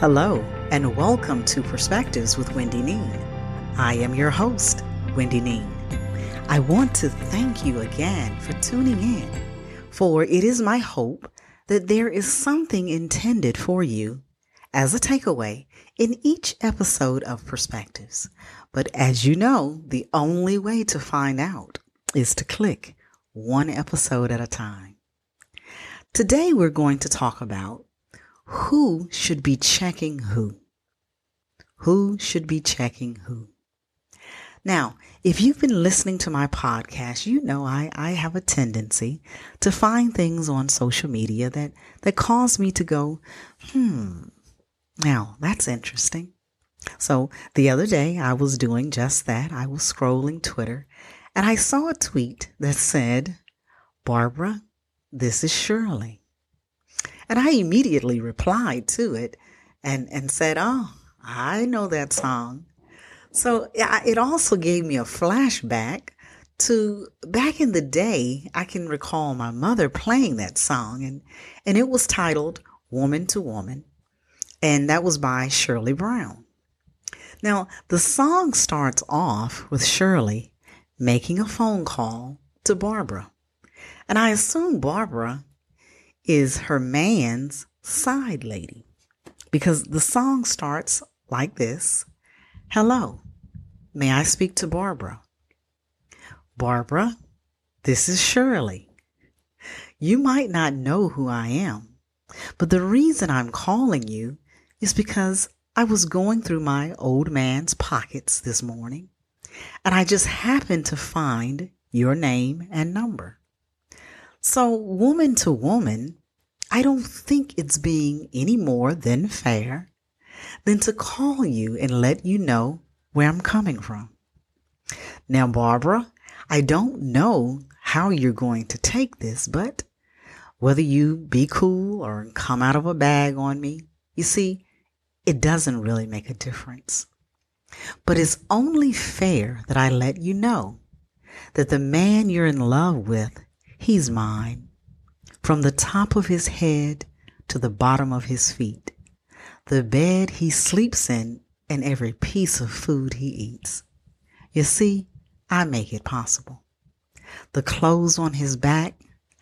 Hello, and welcome to Perspectives with Wendy Neen. I am your host, Wendy Neen. I want to thank you again for tuning in, for it is my hope that there is something intended for you as a takeaway in each episode of Perspectives. But as you know, the only way to find out is to click one episode at a time. Today, we're going to talk about who should be checking who. Who should be checking who? Now, if you've been listening to my podcast, you know I, I have a tendency to find things on social media that, that cause me to go, hmm, now that's interesting. So the other day I was doing just that. I was scrolling Twitter and I saw a tweet that said, Barbara, this is Shirley. And I immediately replied to it and, and said, Oh, I know that song. So it also gave me a flashback to back in the day. I can recall my mother playing that song, and, and it was titled Woman to Woman, and that was by Shirley Brown. Now, the song starts off with Shirley making a phone call to Barbara. And I assume Barbara is her man's side lady because the song starts like this Hello, may I speak to Barbara? Barbara, this is Shirley. You might not know who I am, but the reason I'm calling you is because I was going through my old man's pockets this morning and I just happened to find your name and number. So, woman to woman, I don't think it's being any more than fair than to call you and let you know where I'm coming from. Now, Barbara, I don't know how you're going to take this, but whether you be cool or come out of a bag on me, you see, it doesn't really make a difference. But it's only fair that I let you know that the man you're in love with, he's mine from the top of his head to the bottom of his feet, the bed he sleeps in, and every piece of food he eats. You see, I make it possible. The clothes on his back,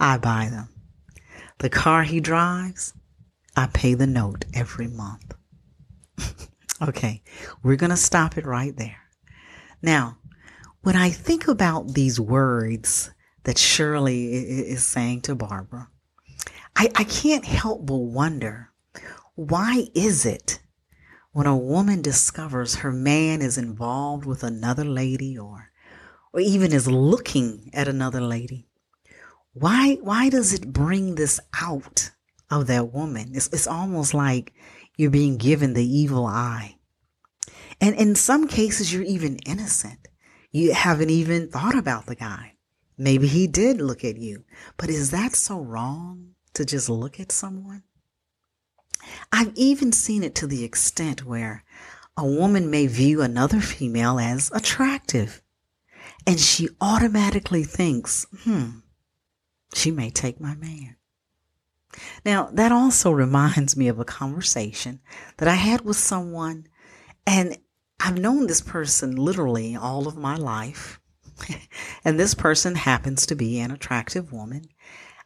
I buy them. The car he drives, I pay the note every month. okay, we're going to stop it right there. Now, when I think about these words that Shirley is saying to Barbara. I, I can't help but wonder why is it when a woman discovers her man is involved with another lady or or even is looking at another lady why why does it bring this out of that woman? It's, it's almost like you're being given the evil eye. And in some cases you're even innocent. You haven't even thought about the guy Maybe he did look at you, but is that so wrong to just look at someone? I've even seen it to the extent where a woman may view another female as attractive and she automatically thinks, hmm, she may take my man. Now, that also reminds me of a conversation that I had with someone, and I've known this person literally all of my life. and this person happens to be an attractive woman.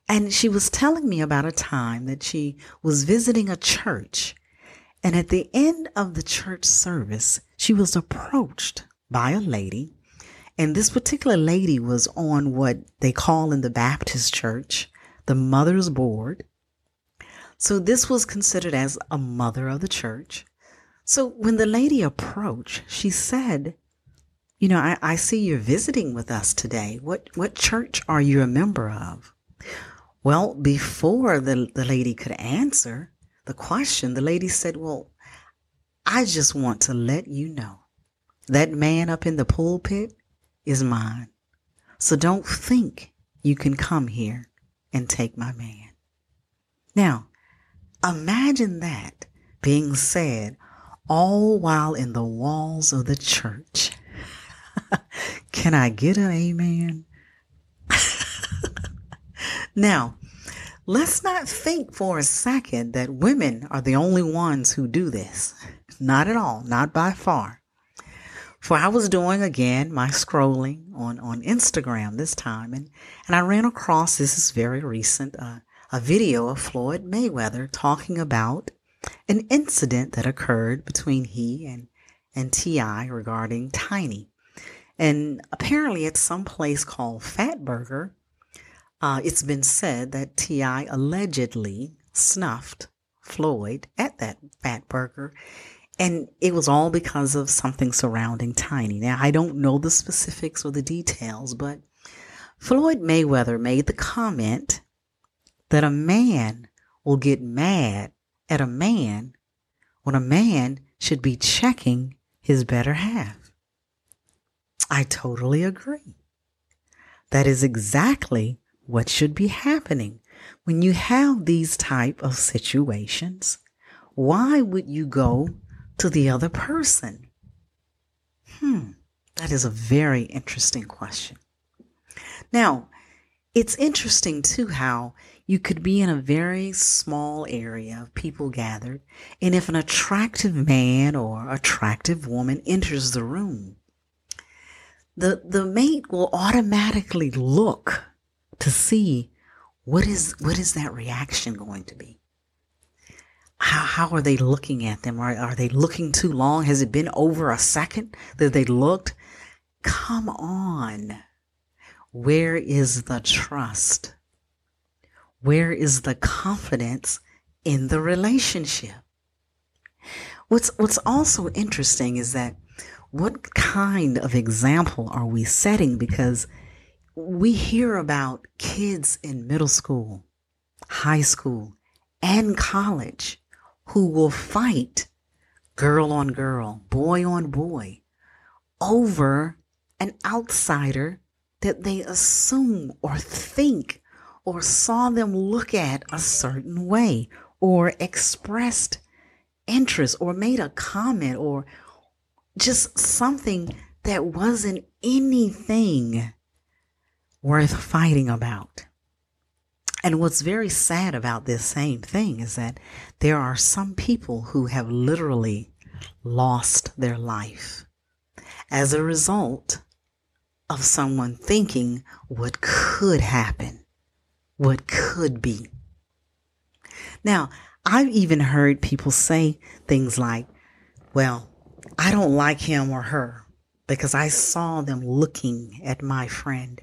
And she was telling me about a time that she was visiting a church. And at the end of the church service, she was approached by a lady. And this particular lady was on what they call in the Baptist church the mother's board. So this was considered as a mother of the church. So when the lady approached, she said, you know, I, I see you're visiting with us today. What, what church are you a member of? Well, before the, the lady could answer the question, the lady said, Well, I just want to let you know that man up in the pulpit is mine. So don't think you can come here and take my man. Now, imagine that being said all while in the walls of the church. Can I get an amen? now, let's not think for a second that women are the only ones who do this. Not at all, not by far. For I was doing again my scrolling on, on Instagram this time, and, and I ran across this is very recent uh, a video of Floyd Mayweather talking about an incident that occurred between he and, and T.I. regarding Tiny. And apparently, at some place called Fatburger, uh, it's been said that T.I. allegedly snuffed Floyd at that Fatburger. And it was all because of something surrounding Tiny. Now, I don't know the specifics or the details, but Floyd Mayweather made the comment that a man will get mad at a man when a man should be checking his better half. I totally agree. That is exactly what should be happening when you have these type of situations. Why would you go to the other person? Hmm, that is a very interesting question. Now, it's interesting too how you could be in a very small area of people gathered, and if an attractive man or attractive woman enters the room, the, the mate will automatically look to see what is what is that reaction going to be. How, how are they looking at them? Are, are they looking too long? Has it been over a second that they looked? Come on. Where is the trust? Where is the confidence in the relationship? What's, what's also interesting is that what kind of example are we setting? Because we hear about kids in middle school, high school, and college who will fight girl on girl, boy on boy over an outsider that they assume or think or saw them look at a certain way or expressed interest or made a comment or just something that wasn't anything worth fighting about. And what's very sad about this same thing is that there are some people who have literally lost their life as a result of someone thinking what could happen what could be. Now, I've even heard people say things like, well, I don't like him or her because I saw them looking at my friend.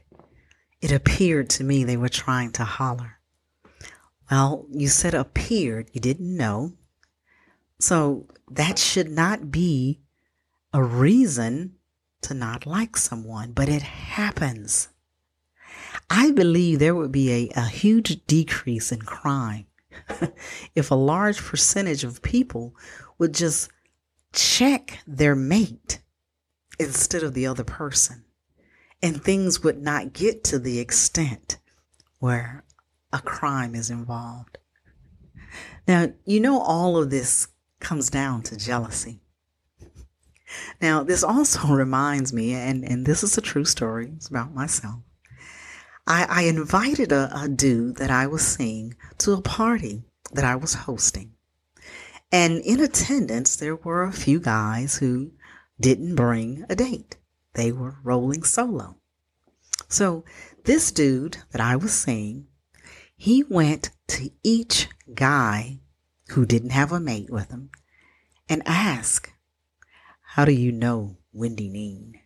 It appeared to me they were trying to holler. Well, you said appeared, you didn't know. So that should not be a reason to not like someone, but it happens. I believe there would be a, a huge decrease in crime if a large percentage of people would just check their mate instead of the other person. And things would not get to the extent where a crime is involved. Now, you know, all of this comes down to jealousy. Now, this also reminds me, and, and this is a true story, it's about myself. I, I invited a, a dude that I was seeing to a party that I was hosting. And in attendance, there were a few guys who didn't bring a date. They were rolling solo. So this dude that I was seeing, he went to each guy who didn't have a mate with him and asked, How do you know Wendy Neen?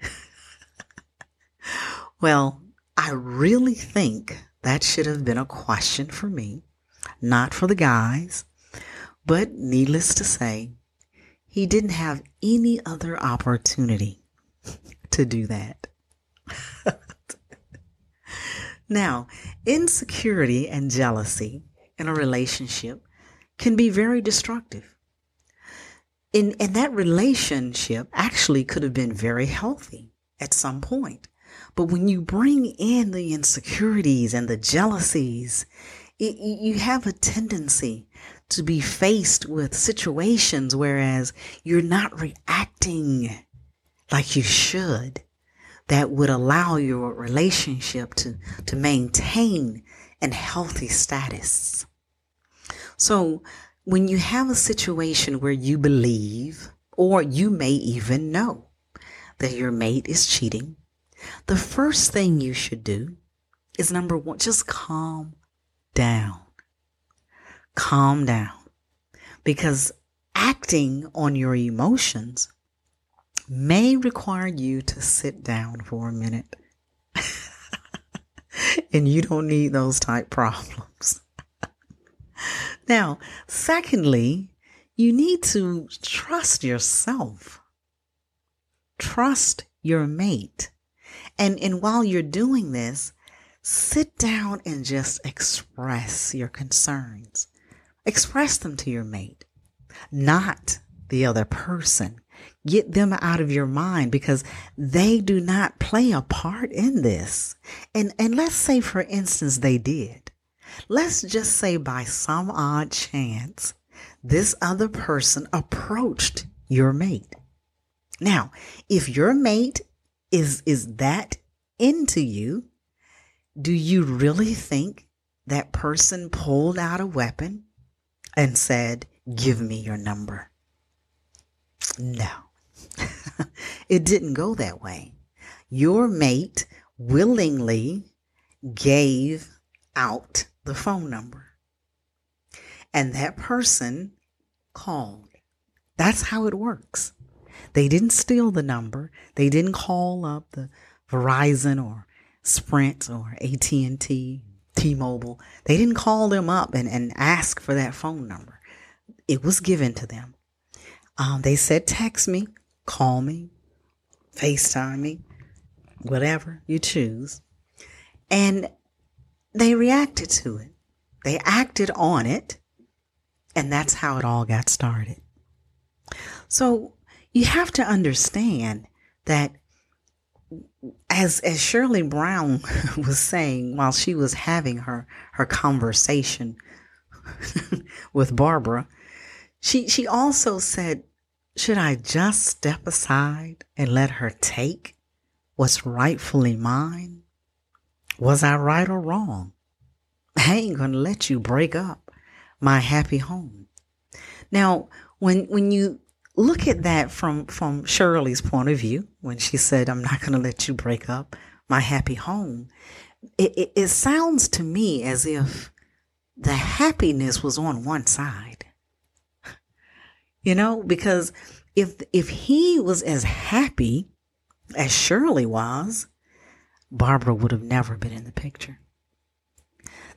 well, I really think that should have been a question for me, not for the guys. But needless to say, he didn't have any other opportunity to do that. now, insecurity and jealousy in a relationship can be very destructive. In, and that relationship actually could have been very healthy at some point. But when you bring in the insecurities and the jealousies, it, you have a tendency to be faced with situations whereas you're not reacting like you should that would allow your relationship to, to maintain and healthy status. So, when you have a situation where you believe, or you may even know, that your mate is cheating, the first thing you should do is number one, just calm down. Calm down. Because acting on your emotions may require you to sit down for a minute. and you don't need those type problems. now, secondly, you need to trust yourself. Trust your mate. And and while you're doing this, sit down and just express your concerns. Express them to your mate, not the other person. Get them out of your mind because they do not play a part in this. And, and let's say, for instance, they did. Let's just say by some odd chance, this other person approached your mate. Now, if your mate is, is that into you, do you really think that person pulled out a weapon and said, Give me your number? No, it didn't go that way. Your mate willingly gave out the phone number, and that person called. That's how it works. They didn't steal the number. They didn't call up the Verizon or Sprint or AT&T, T-Mobile. They didn't call them up and, and ask for that phone number. It was given to them. Um, they said, text me, call me, FaceTime me, whatever you choose. And they reacted to it. They acted on it. And that's how it all got started. So you have to understand that as as Shirley Brown was saying while she was having her her conversation with Barbara, she she also said, "Should I just step aside and let her take what's rightfully mine? Was I right or wrong? I ain't going to let you break up my happy home." Now, when when you look at that from from Shirley's point of view when she said, "I'm not going to let you break up my happy home," it, it, it sounds to me as if the happiness was on one side. You know, because if if he was as happy as Shirley was, Barbara would have never been in the picture.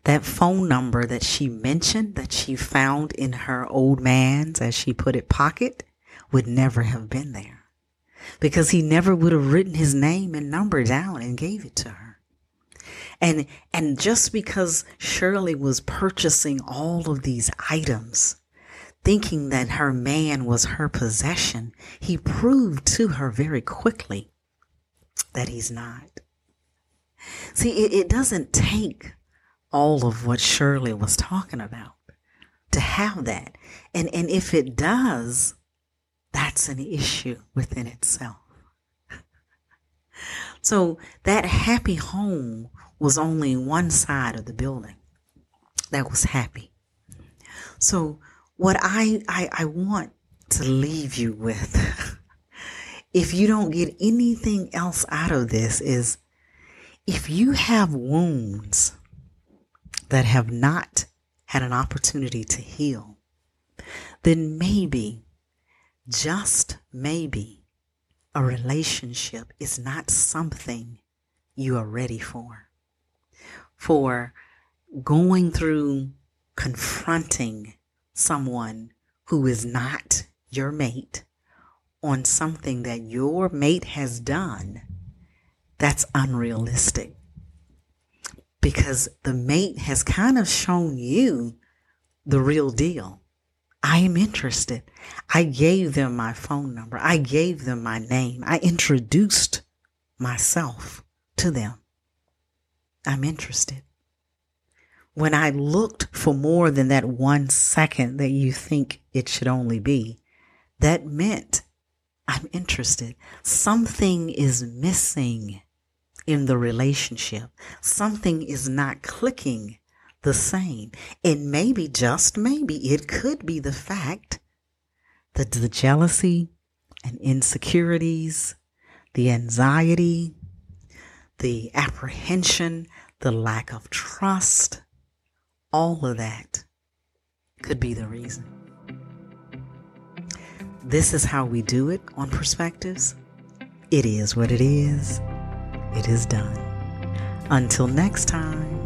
That phone number that she mentioned that she found in her old man's, as she put it, pocket would never have been there because he never would have written his name and number down and gave it to her. And, and just because Shirley was purchasing all of these items, thinking that her man was her possession, he proved to her very quickly that he's not. See, it, it doesn't take all of what Shirley was talking about to have that. And, and if it does, that's an issue within itself. so that happy home was only one side of the building that was happy. So what I, I, I want to leave you with, if you don't get anything else out of this is if you have wounds that have not had an opportunity to heal, then maybe just maybe a relationship is not something you are ready for. For going through confronting someone who is not your mate on something that your mate has done, that's unrealistic. Because the mate has kind of shown you the real deal. I am interested. I gave them my phone number. I gave them my name. I introduced myself to them. I'm interested. When I looked for more than that one second that you think it should only be, that meant I'm interested. Something is missing in the relationship. Something is not clicking the same. And maybe, just maybe, it could be the fact that the jealousy and insecurities, the anxiety, the apprehension, the lack of trust, all of that could be the reason. This is how we do it on Perspectives. It is what it is. It is done. Until next time.